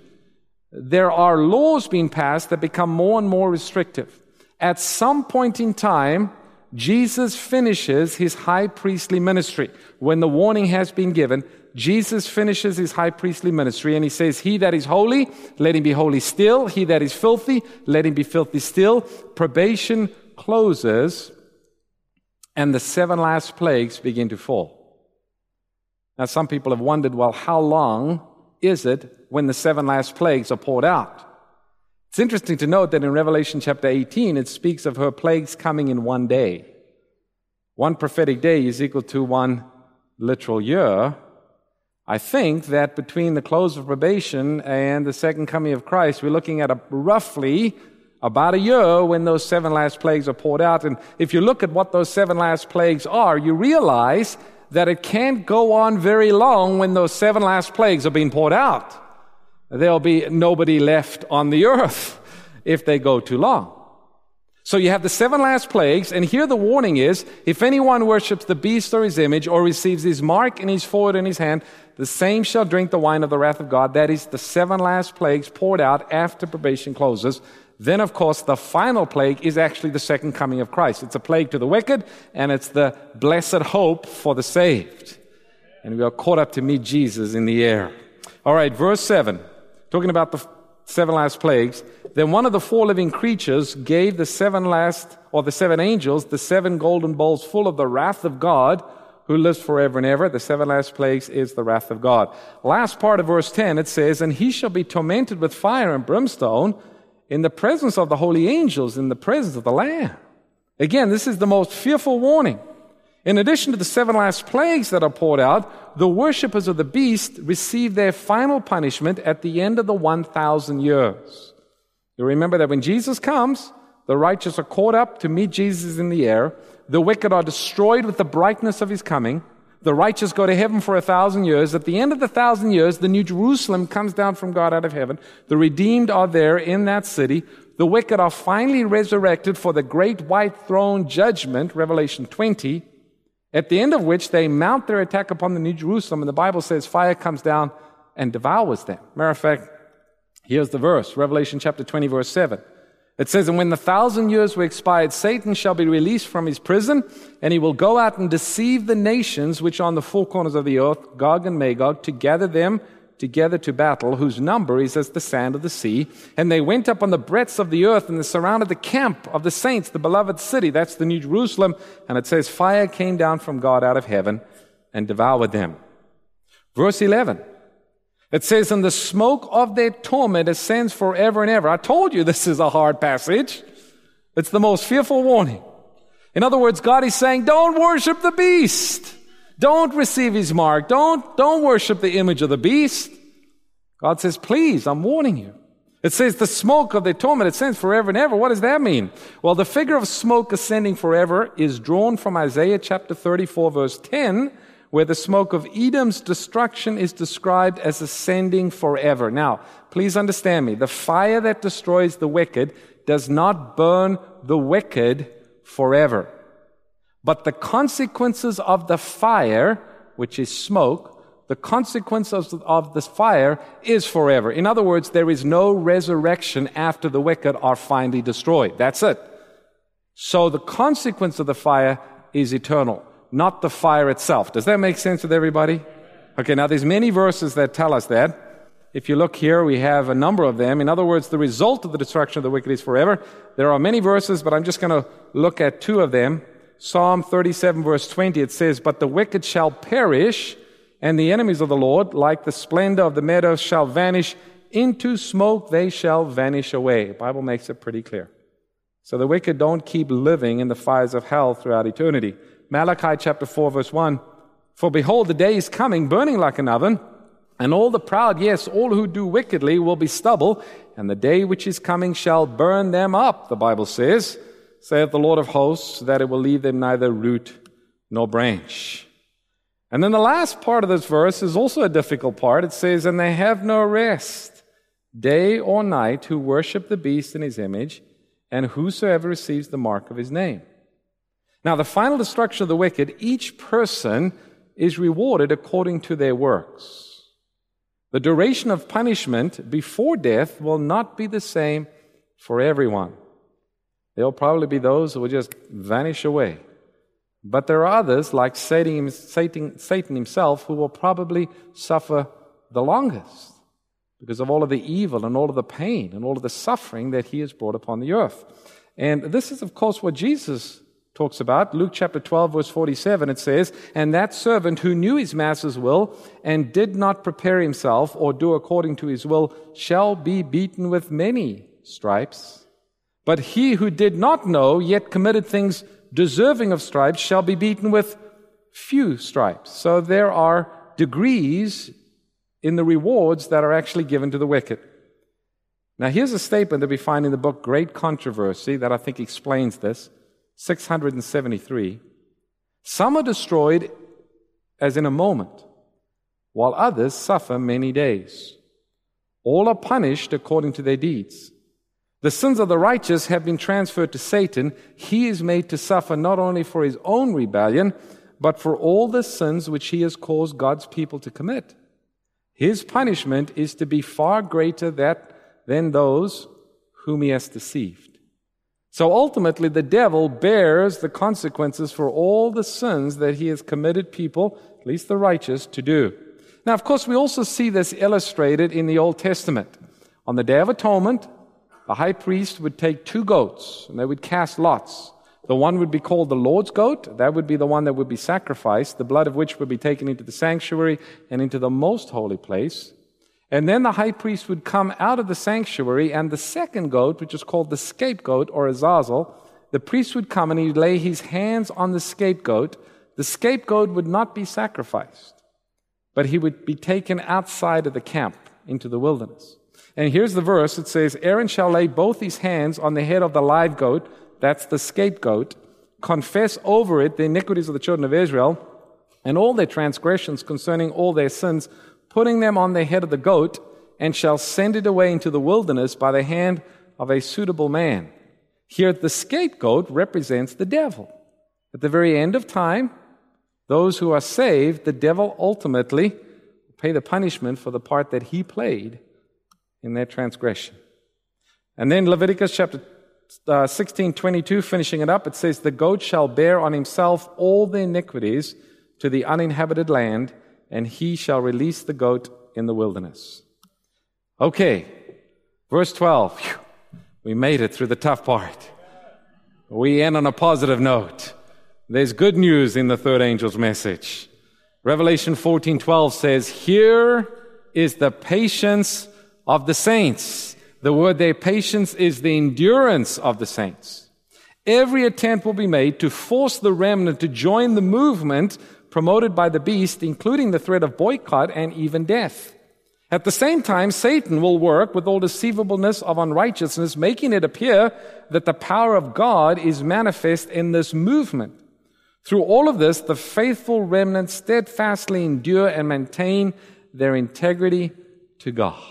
there are laws being passed that become more and more restrictive. At some point in time, Jesus finishes his high priestly ministry. When the warning has been given, Jesus finishes his high priestly ministry and he says, He that is holy, let him be holy still. He that is filthy, let him be filthy still. Probation closes and the seven last plagues begin to fall. Now, some people have wondered, well, how long is it when the seven last plagues are poured out? It's interesting to note that in Revelation chapter 18, it speaks of her plagues coming in one day. One prophetic day is equal to one literal year. I think that between the close of probation and the second coming of Christ, we're looking at a roughly about a year when those seven last plagues are poured out. And if you look at what those seven last plagues are, you realize that it can't go on very long when those seven last plagues are being poured out there'll be nobody left on the earth if they go too long. So you have the seven last plagues, and here the warning is if anyone worships the beast or his image or receives his mark in his forehead in his hand, the same shall drink the wine of the wrath of God. That is the seven last plagues poured out after probation closes. Then, of course, the final plague is actually the second coming of Christ. It's a plague to the wicked, and it's the blessed hope for the saved. And we are caught up to meet Jesus in the air. All right, verse 7 talking about the seven last plagues, then one of the four living creatures gave the seven last, or the seven angels, the seven golden bowls full of the wrath of God, who lives forever and ever. The seven last plagues is the wrath of God. Last part of verse 10, it says, And he shall be tormented with fire and brimstone in the presence of the holy angels, in the presence of the Lamb. Again, this is the most fearful warning. In addition to the seven last plagues that are poured out, the worshippers of the beast receive their final punishment at the end of the 1,000 years. You remember that when Jesus comes, the righteous are caught up to meet Jesus in the air. The wicked are destroyed with the brightness of his coming. The righteous go to heaven for a thousand years. At the end of the thousand years, the new Jerusalem comes down from God out of heaven. The redeemed are there in that city. The wicked are finally resurrected for the great white throne judgment, Revelation 20. At the end of which they mount their attack upon the New Jerusalem, and the Bible says fire comes down and devours them. Matter of fact, here's the verse Revelation chapter 20, verse 7. It says, And when the thousand years were expired, Satan shall be released from his prison, and he will go out and deceive the nations which are on the four corners of the earth, Gog and Magog, to gather them together to battle, whose number is as the sand of the sea. And they went up on the breadths of the earth and they surrounded the camp of the saints, the beloved city. That's the New Jerusalem. And it says, Fire came down from God out of heaven and devoured them. Verse 11. It says, And the smoke of their torment ascends forever and ever. I told you this is a hard passage. It's the most fearful warning. In other words, God is saying, Don't worship the beast. Don't receive his mark. Don't, don't worship the image of the beast. God says, please, I'm warning you. It says the smoke of their torment ascends forever and ever. What does that mean? Well, the figure of smoke ascending forever is drawn from Isaiah chapter 34 verse 10, where the smoke of Edom's destruction is described as ascending forever. Now, please understand me. The fire that destroys the wicked does not burn the wicked forever. But the consequences of the fire, which is smoke, the consequences of the fire is forever. In other words, there is no resurrection after the wicked are finally destroyed. That's it. So the consequence of the fire is eternal, not the fire itself. Does that make sense with everybody? Okay, now there's many verses that tell us that. If you look here, we have a number of them. In other words, the result of the destruction of the wicked is forever. There are many verses, but I'm just going to look at two of them. Psalm 37, verse 20, it says, But the wicked shall perish, and the enemies of the Lord, like the splendor of the meadows, shall vanish. Into smoke they shall vanish away. The Bible makes it pretty clear. So the wicked don't keep living in the fires of hell throughout eternity. Malachi chapter 4, verse 1. For behold, the day is coming, burning like an oven and all the proud, yes, all who do wickedly will be stubble, and the day which is coming shall burn them up, the Bible says, saith the Lord of hosts, that it will leave them neither root nor branch. And then the last part of this verse is also a difficult part. It says, And they have no rest, day or night, who worship the beast in his image, and whosoever receives the mark of his name. Now, the final destruction of the wicked, each person is rewarded according to their works. The duration of punishment before death will not be the same for everyone. There'll probably be those who will just vanish away. But there are others, like Satan, Satan, himself, who will probably suffer the longest because of all of the evil and all of the pain and all of the suffering that he has brought upon the earth. And this is, of course, what Jesus talks about. Luke chapter 12, verse 47, it says, And that servant who knew his master's will and did not prepare himself or do according to his will shall be beaten with many stripes. But he who did not know, yet committed things deserving of stripes, shall be beaten with few stripes. So there are degrees in the rewards that are actually given to the wicked. Now, here's a statement that we find in the book Great Controversy that I think explains this. 673. Some are destroyed as in a moment, while others suffer many days. All are punished according to their deeds. The sins of the righteous have been transferred to Satan. He is made to suffer not only for his own rebellion, but for all the sins which he has caused God's people to commit. His punishment is to be far greater that, than those whom he has deceived. So ultimately, the devil bears the consequences for all the sins that he has committed people, at least the righteous, to do. Now, of course, we also see this illustrated in the Old Testament. On the Day of Atonement, the high priest would take two goats and they would cast lots. The one would be called the Lord's goat. That would be the one that would be sacrificed, the blood of which would be taken into the sanctuary and into the most holy place. And then the high priest would come out of the sanctuary, and the second goat, which is called the scapegoat or azazel, the priest would come and he'd lay his hands on the scapegoat. The scapegoat would not be sacrificed, but he would be taken outside of the camp into the wilderness. And here's the verse it says, Aaron shall lay both his hands on the head of the live goat, that's the scapegoat, confess over it the iniquities of the children of Israel, and all their transgressions concerning all their sins putting them on the head of the goat, and shall send it away into the wilderness by the hand of a suitable man. Here, the scapegoat represents the devil. At the very end of time, those who are saved, the devil ultimately will pay the punishment for the part that he played in their transgression. And then Leviticus chapter uh, 16, 22, finishing it up, it says, The goat shall bear on himself all the iniquities to the uninhabited land and he shall release the goat in the wilderness. Okay, verse 12. Whew, we made it through the tough part. We end on a positive note. There's good news in the third angel's message. Revelation 14:12 says, "Here is the patience of the saints." The word there, patience, is the endurance of the saints. Every attempt will be made to force the remnant to join the movement promoted by the beast, including the threat of boycott and even death. At the same time, Satan will work with all deceivableness of unrighteousness, making it appear that the power of God is manifest in this movement. Through all of this, the faithful remnant steadfastly endure and maintain their integrity to God.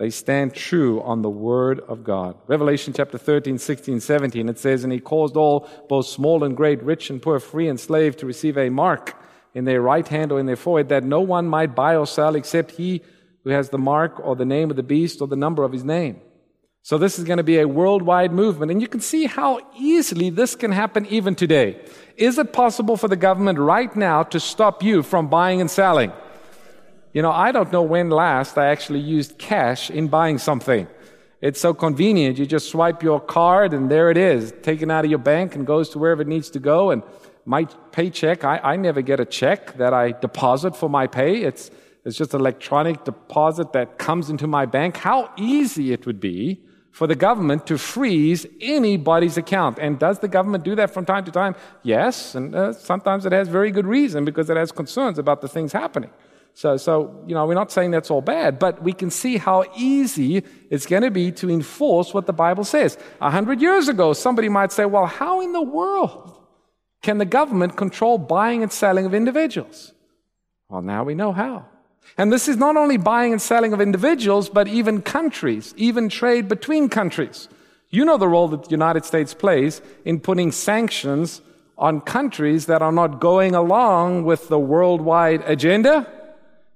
They stand true on the word of God. Revelation chapter 13, 16, 17, it says, And he caused all, both small and great, rich and poor, free and slave, to receive a mark in their right hand or in their forehead, that no one might buy or sell except he who has the mark or the name of the beast or the number of his name. So this is going to be a worldwide movement. And you can see how easily this can happen even today. Is it possible for the government right now to stop you from buying and selling? You know, I don't know when last I actually used cash in buying something. It's so convenient. You just swipe your card and there it is, taken out of your bank and goes to wherever it needs to go. And my paycheck, I, I never get a check that I deposit for my pay. It's, it's just electronic deposit that comes into my bank. How easy it would be for the government to freeze anybody's account. And does the government do that from time to time? Yes, and uh, sometimes it has very good reason because it has concerns about the things happening. So, so, you know, we're not saying that's all bad, but we can see how easy it's going to be to enforce what the Bible says. A hundred years ago, somebody might say, well, how in the world can the government control buying and selling of individuals? Well, now we know how. And this is not only buying and selling of individuals, but even countries, even trade between countries. You know the role that the United States plays in putting sanctions on countries that are not going along with the worldwide agenda.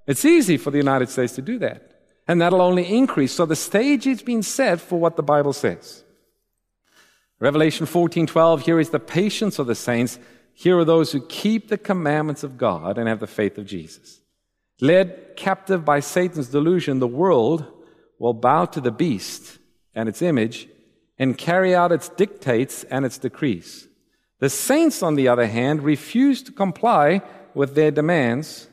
It's easy for the United States to do that. And that'll only increase. So the stage is being set for what the Bible says. Revelation 14:12 here is the patience of the saints. Here are those who keep the commandments of God and have the faith of Jesus. Led captive by Satan's delusion, the world will bow to the beast and its image and carry out its dictates and its decrees. The saints, on the other hand, refuse to comply with their demands.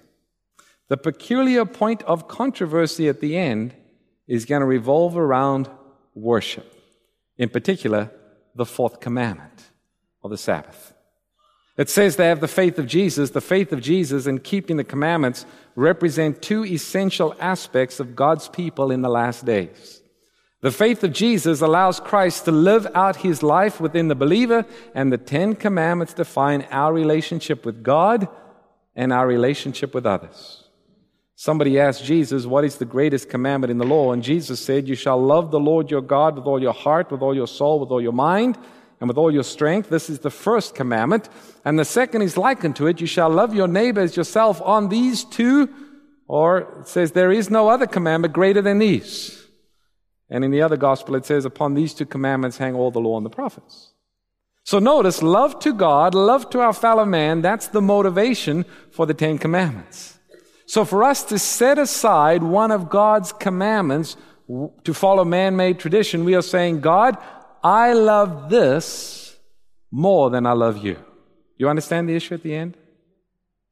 The peculiar point of controversy at the end is going to revolve around worship, in particular, the fourth commandment or the Sabbath. It says they have the faith of Jesus. The faith of Jesus and keeping the commandments represent two essential aspects of God's people in the last days. The faith of Jesus allows Christ to live out his life within the believer, and the Ten Commandments define our relationship with God and our relationship with others. Somebody asked Jesus, What is the greatest commandment in the law? And Jesus said, You shall love the Lord your God with all your heart, with all your soul, with all your mind and with all your strength. This is the first commandment. And the second is likened to it. You shall love your neighbor as yourself on these two, or it says there is no other commandment greater than these. And in the other gospel, it says, upon these two commandments hang all the law and the prophets. So notice, love to God, love to our fellow man, that's the motivation for the Ten Commandments. So for us to set aside one of God's commandments to follow man-made tradition, we are saying, God, I love this more than I love you. You understand the issue at the end?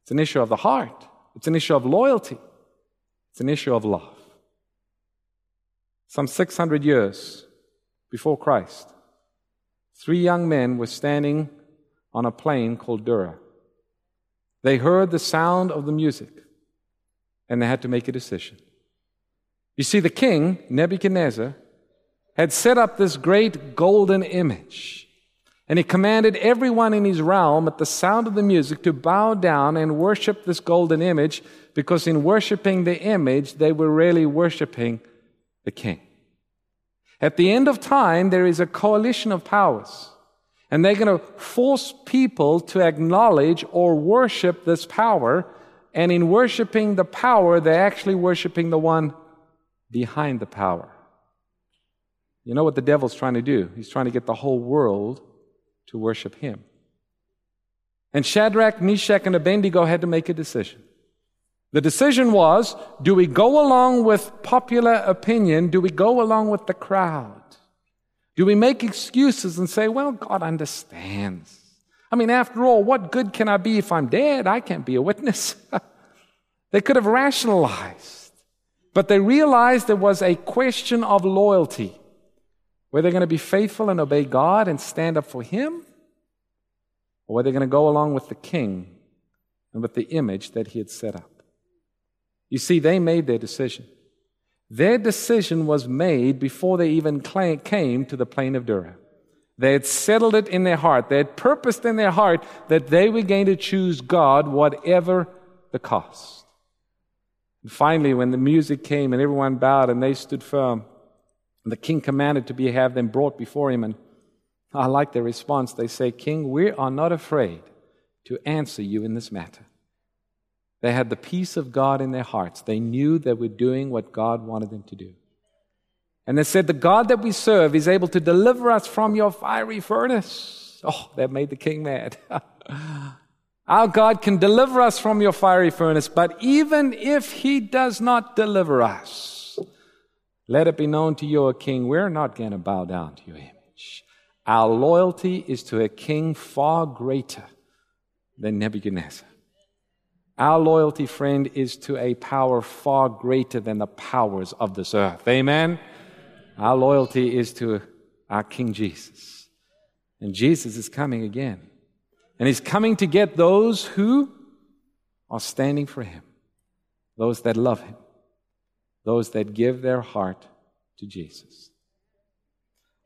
It's an issue of the heart. It's an issue of loyalty. It's an issue of love. Some 600 years before Christ, three young men were standing on a plain called Dura. They heard the sound of the music and they had to make a decision. You see, the king, Nebuchadnezzar, had set up this great golden image. And he commanded everyone in his realm at the sound of the music to bow down and worship this golden image because in worshiping the image, they were really worshiping the king. At the end of time, there is a coalition of powers. And they're going to force people to acknowledge or worship this power. And in worshiping the power, they're actually worshiping the one behind the power. You know what the devil's trying to do? He's trying to get the whole world to worship him. And Shadrach, Meshach, and Abednego had to make a decision. The decision was do we go along with popular opinion? Do we go along with the crowd? Do we make excuses and say, well, God understands? I mean, after all, what good can I be if I'm dead? I can't be a witness. they could have rationalized. But they realized there was a question of loyalty. Were they're going to be faithful and obey God and stand up for Him, or were they're going to go along with the king and with the image that he had set up. You see, they made their decision. Their decision was made before they even came to the plain of Dura. They had settled it in their heart. They had purposed in their heart that they were going to choose God whatever the cost. And finally, when the music came and everyone bowed and they stood firm, the king commanded to be have them brought before him. And I like their response. They say, King, we are not afraid to answer you in this matter. They had the peace of God in their hearts. They knew they were doing what God wanted them to do. And they said, The God that we serve is able to deliver us from your fiery furnace. Oh, that made the king mad. Our God can deliver us from your fiery furnace, but even if He does not deliver us, let it be known to you, O King, we're not going to bow down to your image. Our loyalty is to a king far greater than Nebuchadnezzar. Our loyalty, friend, is to a power far greater than the powers of this earth. Amen? Our loyalty is to our King Jesus. And Jesus is coming again. And he's coming to get those who are standing for him, those that love him, those that give their heart to Jesus.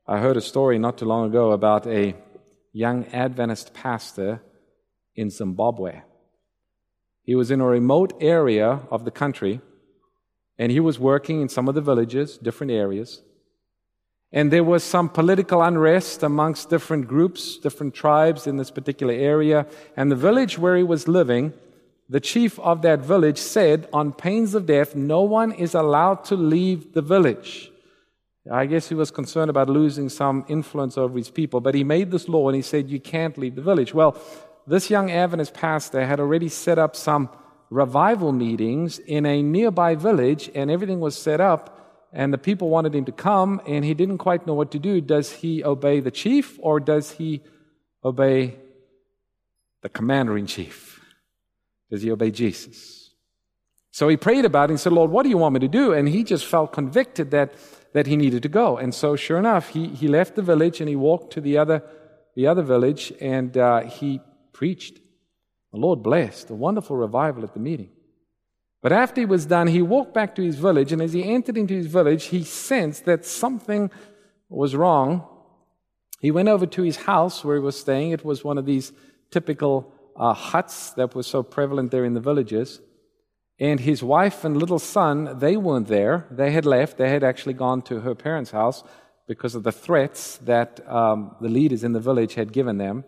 I heard a story not too long ago about a young Adventist pastor in Zimbabwe. He was in a remote area of the country, and he was working in some of the villages, different areas. And there was some political unrest amongst different groups, different tribes in this particular area. And the village where he was living, the chief of that village said, on pains of death, no one is allowed to leave the village. I guess he was concerned about losing some influence over his people, but he made this law and he said, You can't leave the village. Well, this young Adventist pastor had already set up some revival meetings in a nearby village, and everything was set up and the people wanted him to come, and he didn't quite know what to do. Does he obey the chief or does he obey the commander in chief? Does he obey Jesus? So he prayed about it and said, Lord, what do you want me to do? And he just felt convicted that, that he needed to go. And so, sure enough, he, he left the village and he walked to the other, the other village and uh, he preached. The Lord blessed a wonderful revival at the meeting. But after he was done, he walked back to his village, and as he entered into his village, he sensed that something was wrong. He went over to his house where he was staying. It was one of these typical uh, huts that were so prevalent there in the villages. And his wife and little son, they weren't there. They had left. They had actually gone to her parents' house because of the threats that um, the leaders in the village had given them.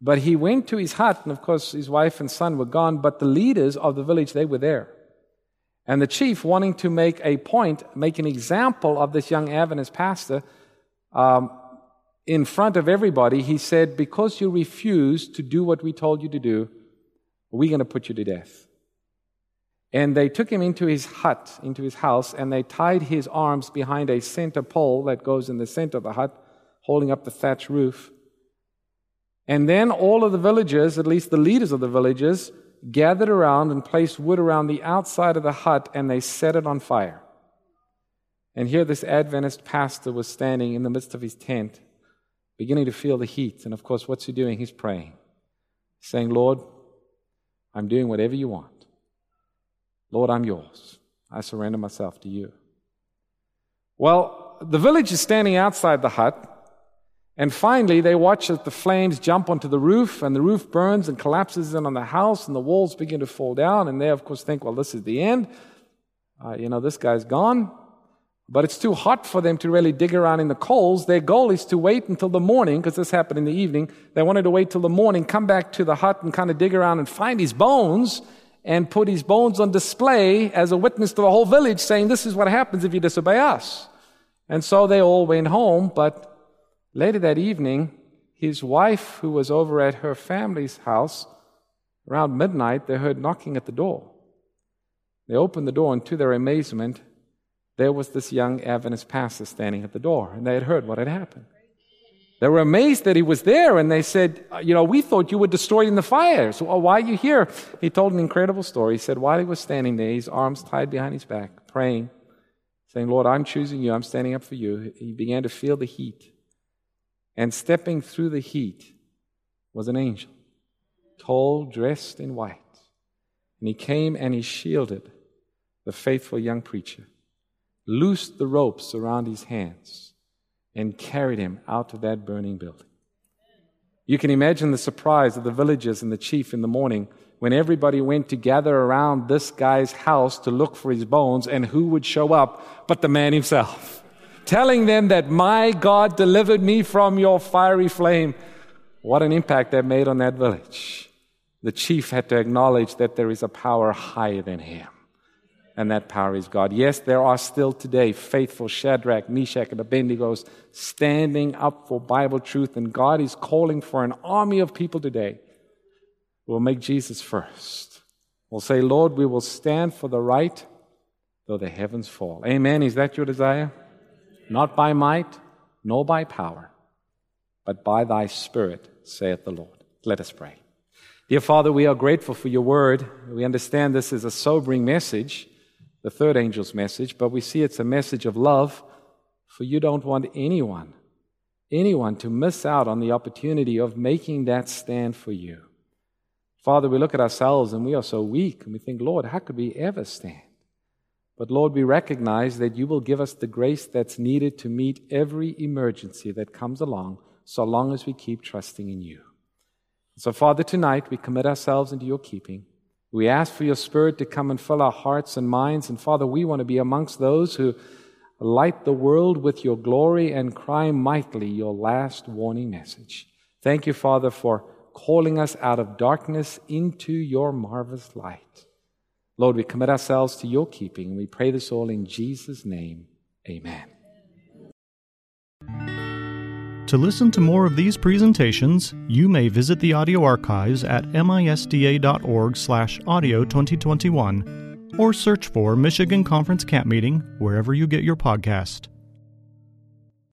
But he went to his hut, and of course, his wife and son were gone, but the leaders of the village, they were there. And the chief, wanting to make a point, make an example of this young Adventist pastor, um, in front of everybody, he said, Because you refused to do what we told you to do, we're going to put you to death. And they took him into his hut, into his house, and they tied his arms behind a center pole that goes in the center of the hut, holding up the thatch roof. And then all of the villagers, at least the leaders of the villages, gathered around and placed wood around the outside of the hut and they set it on fire. And here this Adventist pastor was standing in the midst of his tent, beginning to feel the heat. And of course, what's he doing? He's praying, saying, Lord, I'm doing whatever you want. Lord, I'm yours. I surrender myself to you. Well, the village is standing outside the hut. And finally, they watch as the flames jump onto the roof, and the roof burns and collapses in on the house, and the walls begin to fall down. And they, of course, think, well, this is the end. Uh, you know, this guy's gone. But it's too hot for them to really dig around in the coals. Their goal is to wait until the morning, because this happened in the evening. They wanted to wait till the morning, come back to the hut and kind of dig around and find his bones and put his bones on display as a witness to the whole village, saying, This is what happens if you disobey us. And so they all went home, but Later that evening, his wife, who was over at her family's house, around midnight, they heard knocking at the door. They opened the door, and to their amazement, there was this young Adventist pastor standing at the door, and they had heard what had happened. They were amazed that he was there, and they said, uh, You know, we thought you were destroyed in the fire. So why are you here? He told an incredible story. He said, While he was standing there, his arms tied behind his back, praying, saying, Lord, I'm choosing you. I'm standing up for you. He began to feel the heat and stepping through the heat was an angel, tall, dressed in white. And he came and he shielded the faithful young preacher, loosed the ropes around his hands, and carried him out of that burning building. You can imagine the surprise of the villagers and the chief in the morning when everybody went to gather around this guy's house to look for his bones, and who would show up but the man himself? Telling them that my God delivered me from your fiery flame. What an impact that made on that village. The chief had to acknowledge that there is a power higher than him, and that power is God. Yes, there are still today faithful Shadrach, Meshach, and Abednego standing up for Bible truth, and God is calling for an army of people today We'll make Jesus first. We'll say, Lord, we will stand for the right though the heavens fall. Amen. Is that your desire? Not by might, nor by power, but by thy Spirit, saith the Lord. Let us pray. Dear Father, we are grateful for your word. We understand this is a sobering message, the third angel's message, but we see it's a message of love, for you don't want anyone, anyone to miss out on the opportunity of making that stand for you. Father, we look at ourselves and we are so weak, and we think, Lord, how could we ever stand? But Lord, we recognize that you will give us the grace that's needed to meet every emergency that comes along, so long as we keep trusting in you. So, Father, tonight we commit ourselves into your keeping. We ask for your Spirit to come and fill our hearts and minds. And, Father, we want to be amongst those who light the world with your glory and cry mightily your last warning message. Thank you, Father, for calling us out of darkness into your marvelous light. Lord, we commit ourselves to your keeping. and We pray this all in Jesus' name. Amen. To listen to more of these presentations, you may visit the audio archives at misda.org/audio 2021 or search for Michigan Conference Camp Meeting wherever you get your podcast.